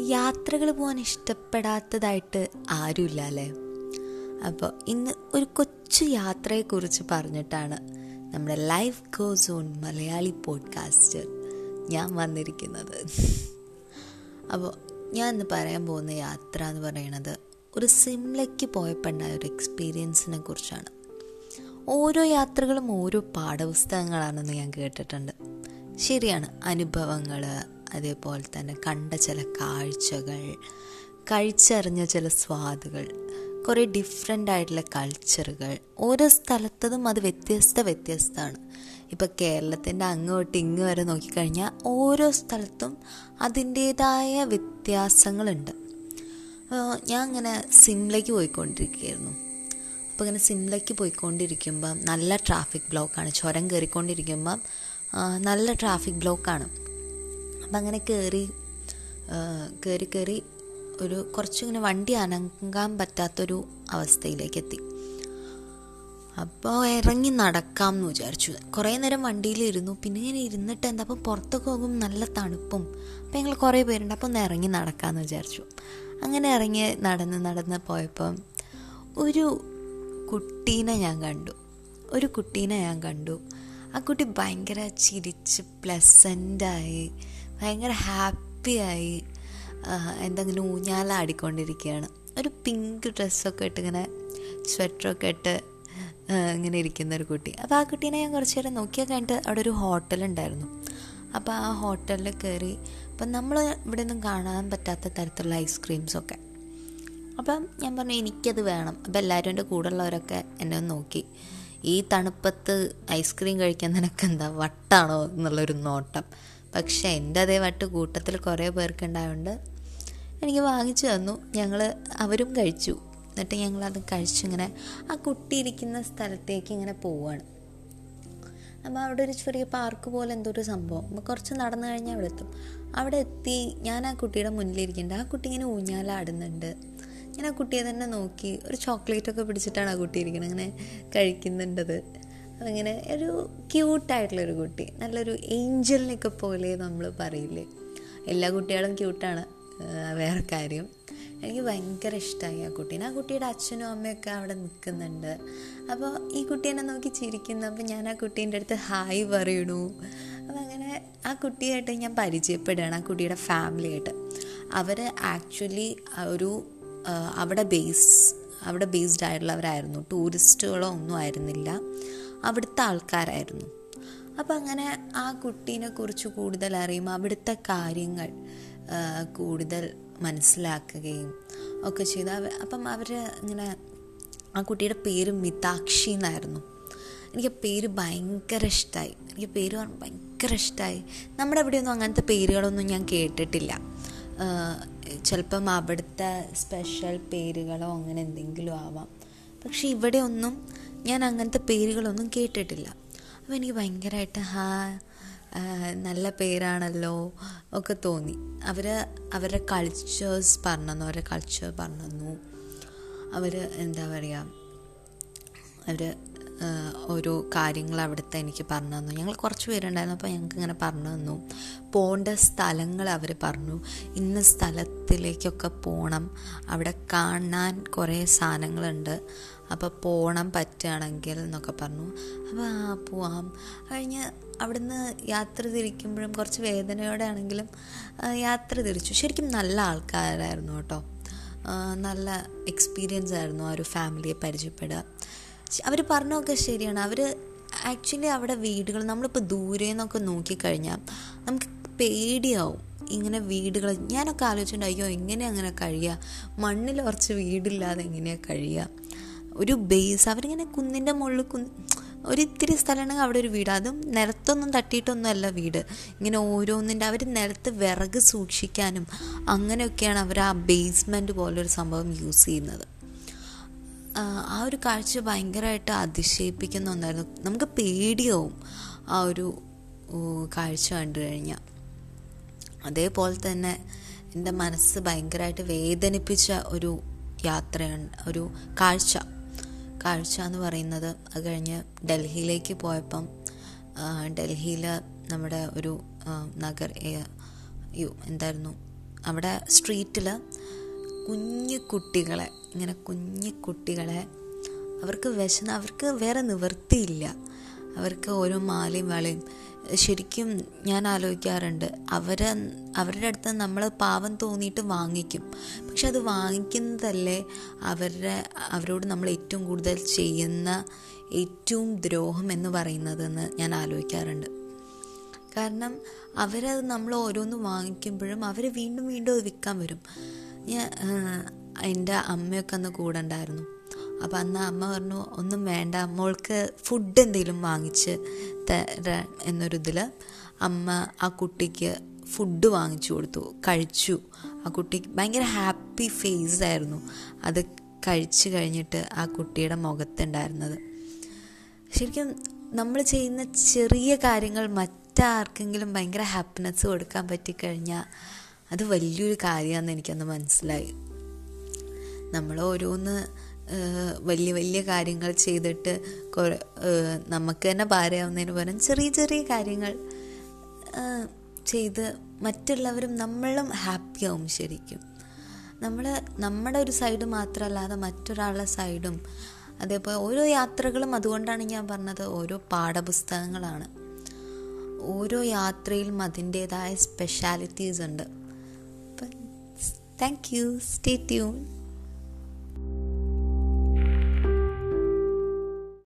യാത്രകൾ പോകാൻ ഇഷ്ടപ്പെടാത്തതായിട്ട് ആരുമില്ല അല്ലേ അപ്പോൾ ഇന്ന് ഒരു കൊച്ചു യാത്രയെക്കുറിച്ച് പറഞ്ഞിട്ടാണ് നമ്മുടെ life goes on Malayali podcaster ഞാൻ വന്നിരിക്കുന്നത്. അപ്പോൾ ഞാൻ ഇന്ന് പറയാൻ പോകുന്ന യാത്ര എന്ന് പറയുന്നത് ഒരു സിംലയ്ക്ക് പോയപ്പോണ്ടായ ഒരു എക്സ്പീരിയൻസിനെ കുറിച്ചാണ്. ഓരോ യാത്രകളും ഓരോ പാഠപുസ്തകങ്ങളാണെന്ന് ഞാൻ കേട്ടിട്ടുണ്ട്. ശരിയാണ് അനുഭവങ്ങൾ അതേപോലെ തന്നെ കണ്ട ചില കാഴ്ചകൾ കഴിച്ചറിഞ്ഞ ചില സ്വാദുകൾ കുറേ ഡിഫറെന്റ് ആയിട്ടുള്ള കൾച്ചറുകൾ ഓരോ സ്ഥലത്തതും അത് വ്യത്യസ്ത വ്യത്യസ്തമാണ്. ഇപ്പോൾ കേരളത്തിന്റെ അങ്ങോട്ട് ഇങ്ങ് വരെ നോക്കിക്കഴിഞ്ഞാൽ ഓരോ സ്ഥലത്തും അതിന്റേതായ വ്യത്യാസങ്ങളുണ്ട്. ഞാൻ അങ്ങനെ സിംലയ്ക്ക് പോയിക്കൊണ്ടിരിക്കുകയായിരുന്നു. അപ്പോൾ ഇങ്ങനെ സിംലയ്ക്ക് പോയിക്കൊണ്ടിരിക്കുമ്പം നല്ല ട്രാഫിക് ബ്ലോക്കാണ് ചുരം കയറിക്കൊണ്ടിരിക്കുമ്പം നല്ല ട്രാഫിക് ബ്ലോക്കാണ് അപ്പം അങ്ങനെ കയറി കയറി കയറി ഒരു കുറച്ചിങ്ങനെ വണ്ടി അനങ്ങാൻ പറ്റാത്തൊരു അവസ്ഥയിലേക്ക് എത്തി അപ്പോൾ ഇറങ്ങി നടക്കാം എന്ന് വിചാരിച്ചു. കുറേ നേരം വണ്ടിയിലിരുന്നു. പിന്നെ ഇങ്ങനെ ഇരുന്നിട്ട് എന്താ അപ്പോൾ പുറത്തൊക്കെ പോകും നല്ല തണുപ്പും. അപ്പം ഞങ്ങൾ കുറേ പേരുണ്ട്. അപ്പോൾ ഒന്ന് ഇറങ്ങി നടക്കാമെന്ന് വിചാരിച്ചു. അങ്ങനെ ഇറങ്ങി നടന്ന് നടന്ന് പോയപ്പം ഒരു കുട്ടീനെ ഞാൻ കണ്ടു. ഒരു കുട്ടീനെ ഞാൻ കണ്ടു. ആ കുട്ടി ഭയങ്കര ചിരിച്ച് പ്ലസന്റായി ഭയങ്കര ഹാപ്പിയായി എന്തെങ്കിലും ഊഞ്ഞാലാടിക്കൊണ്ടിരിക്കുകയാണ് ഒരു പിങ്ക് ഡ്രസ്സൊക്കെ ഇട്ട് ഇങ്ങനെ സ്വെറ്ററൊക്കെ ഇട്ട് ഇങ്ങനെ ഇരിക്കുന്ന ഒരു കുട്ടി. അപ്പോൾ ആ കുട്ടീനെ ഞാൻ കുറച്ച് നേരം നോക്കിയാൽ കഴിഞ്ഞിട്ട് അവിടെ ഒരു ഹോട്ടലുണ്ടായിരുന്നു അപ്പോൾ ആ ഹോട്ടലിൽ കയറി അപ്പം നമ്മൾ ഇവിടെ നിന്നും കാണാൻ പറ്റാത്ത തരത്തിലുള്ള ഐസ്ക്രീംസൊക്കെ അപ്പം ഞാൻ പറഞ്ഞു എനിക്കത് വേണം. അപ്പം എല്ലാവരും എന്റെ കൂടെ ഉള്ളവരൊക്കെ എന്നെ ഒന്ന് നോക്കി. ഈ തണുപ്പത്ത് ഐസ്ക്രീം കഴിക്കാൻ നിനക്ക് എന്താ വട്ടാണോ എന്നുള്ളൊരു നോട്ടം. പക്ഷേ എന്റെ അതേ വട്ട് കൂട്ടത്തിൽ കുറേ പേർക്കുണ്ടായതുകൊണ്ട് എനിക്ക് വാങ്ങിച്ചു തന്നു. ഞങ്ങൾ അവരും കഴിച്ചു. എന്നിട്ട് ഞങ്ങളത് കഴിച്ചിങ്ങനെ ആ കുട്ടി ഇരിക്കുന്ന സ്ഥലത്തേക്ക് ഇങ്ങനെ പോവുകയാണ് അപ്പോൾ അവിടെ ഒരു ചെറിയ പാർക്ക് പോലെ എന്തോ ഒരു സംഭവം. അപ്പോൾ കുറച്ച് നടന്നു കഴിഞ്ഞാൽ അവിടെ എത്തും. അവിടെ എത്തി ഞാൻ ആ കുട്ടിയുടെ മുന്നിലിരിക്കുന്നുണ്ട് ആ കുട്ടി ഇങ്ങനെ ഊഞ്ഞാലാടുന്നുണ്ട്. ഞാൻ ആ കുട്ടിയെ തന്നെ നോക്കി ഒരു ചോക്ലേറ്റൊക്കെ പിടിച്ചിട്ടാണ് ആ കുട്ടി ഇരിക്കുന്നത് അങ്ങനെ കഴിക്കുന്നുണ്ടത്. അതിങ്ങനെ ഒരു ക്യൂട്ടായിട്ടുള്ളൊരു കുട്ടി. നല്ലൊരു ഏഞ്ചലിനൊക്കെ പോലെ നമ്മൾ പറയില്ലേ? എല്ലാ കുട്ടികളും ക്യൂട്ടാണ് വേറെ കാര്യം. എനിക്ക് ഭയങ്കര ഇഷ്ടമായി ആ കുട്ടീനെ. ആ കുട്ടിയുടെ അച്ഛനും അമ്മയൊക്കെ അവിടെ നിൽക്കുന്നുണ്ട്. അപ്പോൾ ഈ കുട്ടീനെ നോക്കി ചിരിക്കുന്നു. അപ്പോൾ ഞാൻ ആ കുട്ടീന്റെ അടുത്ത് ഹായ് പറയണു. അപ്പം അങ്ങനെ ആ കുട്ടിയായിട്ട് ഞാൻ പരിചയപ്പെടുകയാണ് ആ കുട്ടിയുടെ ഫാമിലിയായിട്ട് അവർ ആക്ച്വലി ഒരു അവിടെ ബേസ് അവിടെ ബേസ്ഡ് ആയിട്ടുള്ളവരായിരുന്നു. ടൂറിസ്റ്റുകളോ ഒന്നും ആയിരുന്നില്ല. അവിടുത്തെ ആൾക്കാരായിരുന്നു. അപ്പം അങ്ങനെ ആ കുട്ടീനെ കുറിച്ച് കൂടുതൽ അറിയുമ്പോൾ അവിടുത്തെ കാര്യങ്ങൾ കൂടുതൽ മനസ്സിലാക്കുകയും ഒക്കെ ചെയ്തു. അപ്പം അവർ ഇങ്ങനെ ആ കുട്ടിയുടെ പേര് മിതാക്ഷി എന്നായിരുന്നു. എനിക്ക് പേര് ഭയങ്കര ഇഷ്ടമായി എനിക്ക് പേര് ഭയങ്കര ഇഷ്ടമായി നമ്മുടെ ഇവിടെയൊന്നും അങ്ങനത്തെ പേരുകളൊന്നും ഞാൻ കേട്ടിട്ടില്ല. ചിലപ്പം അവിടുത്തെ സ്പെഷ്യൽ പേരുകളോ അങ്ങനെ എന്തെങ്കിലും ആവാം. പക്ഷെ ഇവിടെ ഒന്നും ഞാൻ അങ്ങനത്തെ പേരുകളൊന്നും കേട്ടിട്ടില്ല. അപ്പോൾ എനിക്ക് ഭയങ്കരമായിട്ട് ഹാ നല്ല പേരാണല്ലോ ഒക്കെ തോന്നി. അവർ അവരുടെ കൾച്ചേഴ്സ് പറഞ്ഞു അവരുടെ കൾച്ചർ പറഞ്ഞു അവർ എന്താ പറയുക അവർ ഓരോ കാര്യങ്ങൾ അവിടുത്തെ എനിക്ക് പറഞ്ഞു തന്നു. ഞങ്ങൾ കുറച്ച് പേരുണ്ടായിരുന്നു അപ്പോൾ ഞങ്ങൾക്ക് ഇങ്ങനെ പറഞ്ഞു തന്നു. പോകേണ്ട സ്ഥലങ്ങൾ അവർ പറഞ്ഞു. ഇന്ന സ്ഥലത്തിലേക്കൊക്കെ പോകണം അവിടെ കാണാൻ കുറേ സാധനങ്ങളുണ്ട്. അപ്പോൾ പോകണം പറ്റുകയാണെങ്കിൽ എന്നൊക്കെ പറഞ്ഞു. അപ്പോൾ ആ പോവാം. കഴിഞ്ഞ് അവിടുന്ന് യാത്ര തിരിക്കുമ്പോഴും കുറച്ച് വേദനയോടെ ആണെങ്കിലും യാത്ര തിരിച്ചു. ശരിക്കും നല്ല ആൾക്കാരായിരുന്നു കേട്ടോ. നല്ല എക്സ്പീരിയൻസ് ആയിരുന്നു ആ ഒരു ഫാമിലിയെ പരിചയപ്പെടുക. അവർ പറഞ്ഞൊക്കെ ശരിയാണ്. അവർ ആക്ച്വലി അവിടെ വീടുകൾ നമ്മളിപ്പോൾ ദൂരെ നിന്നൊക്കെ നോക്കിക്കഴിഞ്ഞാൽ നമുക്ക് പേടിയാവും ഇങ്ങനെ വീടുകൾ. ഞാനൊക്കെ ആലോചിച്ചിട്ടുണ്ട് അയ്യോ എങ്ങനെ അങ്ങനെ കഴിയുക മണ്ണിൽ കുറച്ച് വീടില്ലാതെ എങ്ങനെയാണ് കഴിയുക ഒരു ബേസ് അവരിങ്ങനെ കുന്നിന്റെ മുകളിൽ കുന്ന് ഒരിത്തിരി സ്ഥലമാണെങ്കിൽ അവിടെ ഒരു വീട്. അതും നിലത്തൊന്നും തട്ടിയിട്ടൊന്നും അല്ല വീട്. ഇങ്ങനെ ഓരോന്നിന്റെ അവർ നിലത്ത് വിറക് സൂക്ഷിക്കാനും അങ്ങനെയൊക്കെയാണ് അവർ ആ ബേസ്മെന്റ് പോലൊരു സംഭവം യൂസ് ചെയ്യുന്നത്. ആ ഒരു കാഴ്ച ഭയങ്കരമായിട്ട് അതിശയിപ്പിക്കുന്ന ഒന്നായിരുന്നു. നമുക്ക് പേടിയാവും ആ ഒരു കാഴ്ച കണ്ടു കഴിഞ്ഞാൽ അതേപോലെ തന്നെ എന്റെ മനസ്സ് ഭയങ്കരമായിട്ട് വേദനിപ്പിച്ച ഒരു യാത്രയാണ് ഒരു കാഴ്ച. കാഴ്ച എന്ന് പറയുന്നത് അത് കഴിഞ്ഞ് ഡൽഹിയിലേക്ക് പോയപ്പം ഡൽഹിയിൽ നമ്മുടെ ഒരു നഗർ എന്തായിരുന്നു അവിടെ സ്ട്രീറ്റിൽ കുഞ്ഞു കുട്ടികളെ ഇങ്ങനെ കുഞ്ഞു കുട്ടികളെ അവർക്ക് വിശന അവർക്ക് വേറെ നിവൃത്തിയില്ല. അവർക്ക് ഓരോ മാലയും വളയും ശരിക്കും ഞാൻ ആലോചിക്കാറുണ്ട് അവരെ അവരുടെ അടുത്ത് നമ്മൾ പാവം തോന്നിയിട്ട് വാങ്ങിക്കും. പക്ഷെ അത് വാങ്ങിക്കുന്നതല്ലേ അവരുടെ അവരോട് നമ്മൾ ഏറ്റവും കൂടുതൽ ചെയ്യുന്ന ഏറ്റവും ദ്രോഹം എന്ന് പറയുന്നതെന്ന് ഞാൻ ആലോചിക്കാറുണ്ട്. കാരണം അവരത് നമ്മൾ ഓരോന്ന് വാങ്ങിക്കുമ്പോഴും അവർ വീണ്ടും വീണ്ടും അത് വിൽക്കാൻ വരും. ഞാൻ എന്റെ അമ്മയൊക്കെ അന്ന് കൂടെ ഉണ്ടായിരുന്നു. അപ്പം അന്ന് അമ്മ പറഞ്ഞു ഒന്നും വേണ്ട മോൾക്ക് ഫുഡ് എന്തെങ്കിലും വാങ്ങിച്ച് തരാൻ എന്നൊരിതിൽ അമ്മ ആ കുട്ടിക്ക് ഫുഡ് വാങ്ങിച്ചു കൊടുത്തു കഴിച്ചു. ആ കുട്ടി ഭയങ്കര ഹാപ്പി ഫേസ് ആയിരുന്നു. അത് കഴിച്ചു കഴിഞ്ഞിട്ട് ആ കുട്ടിയുടെ മുഖത്തുണ്ടായിരുന്നത്. ശരിക്കും നമ്മൾ ചെയ്യുന്ന ചെറിയ കാര്യങ്ങൾ മറ്റാർക്കെങ്കിലും ഭയങ്കര ഹാപ്പിനെസ് കൊടുക്കാൻ പറ്റിക്കഴിഞ്ഞാൽ അത് വലിയൊരു കാര്യമാണെന്ന് എനിക്കന്ന് മനസ്സിലായി. നമ്മൾ ഓരോന്ന് വലിയ വലിയ കാര്യങ്ങൾ ചെയ്തിട്ട് നമുക്ക് തന്നെ ഭാരമാവുന്നതിന് പകരം ചെറിയ ചെറിയ കാര്യങ്ങൾ ചെയ്ത് മറ്റുള്ളവരും നമ്മളും ഹാപ്പിയാവും ശരിക്കും. നമ്മൾ നമ്മുടെ ഒരു സൈഡ് മാത്രമല്ലാതെ മറ്റൊരാളുടെ സൈഡും അതേപോലെ ഓരോ യാത്രകളും അതുകൊണ്ടാണ് ഞാൻ പറഞ്ഞത് ഓരോ പാഠപുസ്തകങ്ങളാണ്. ഓരോ യാത്രയിലും അതിന്റേതായ സ്പെഷ്യാലിറ്റീസ് ഉണ്ട്. Thank you. Stay tuned.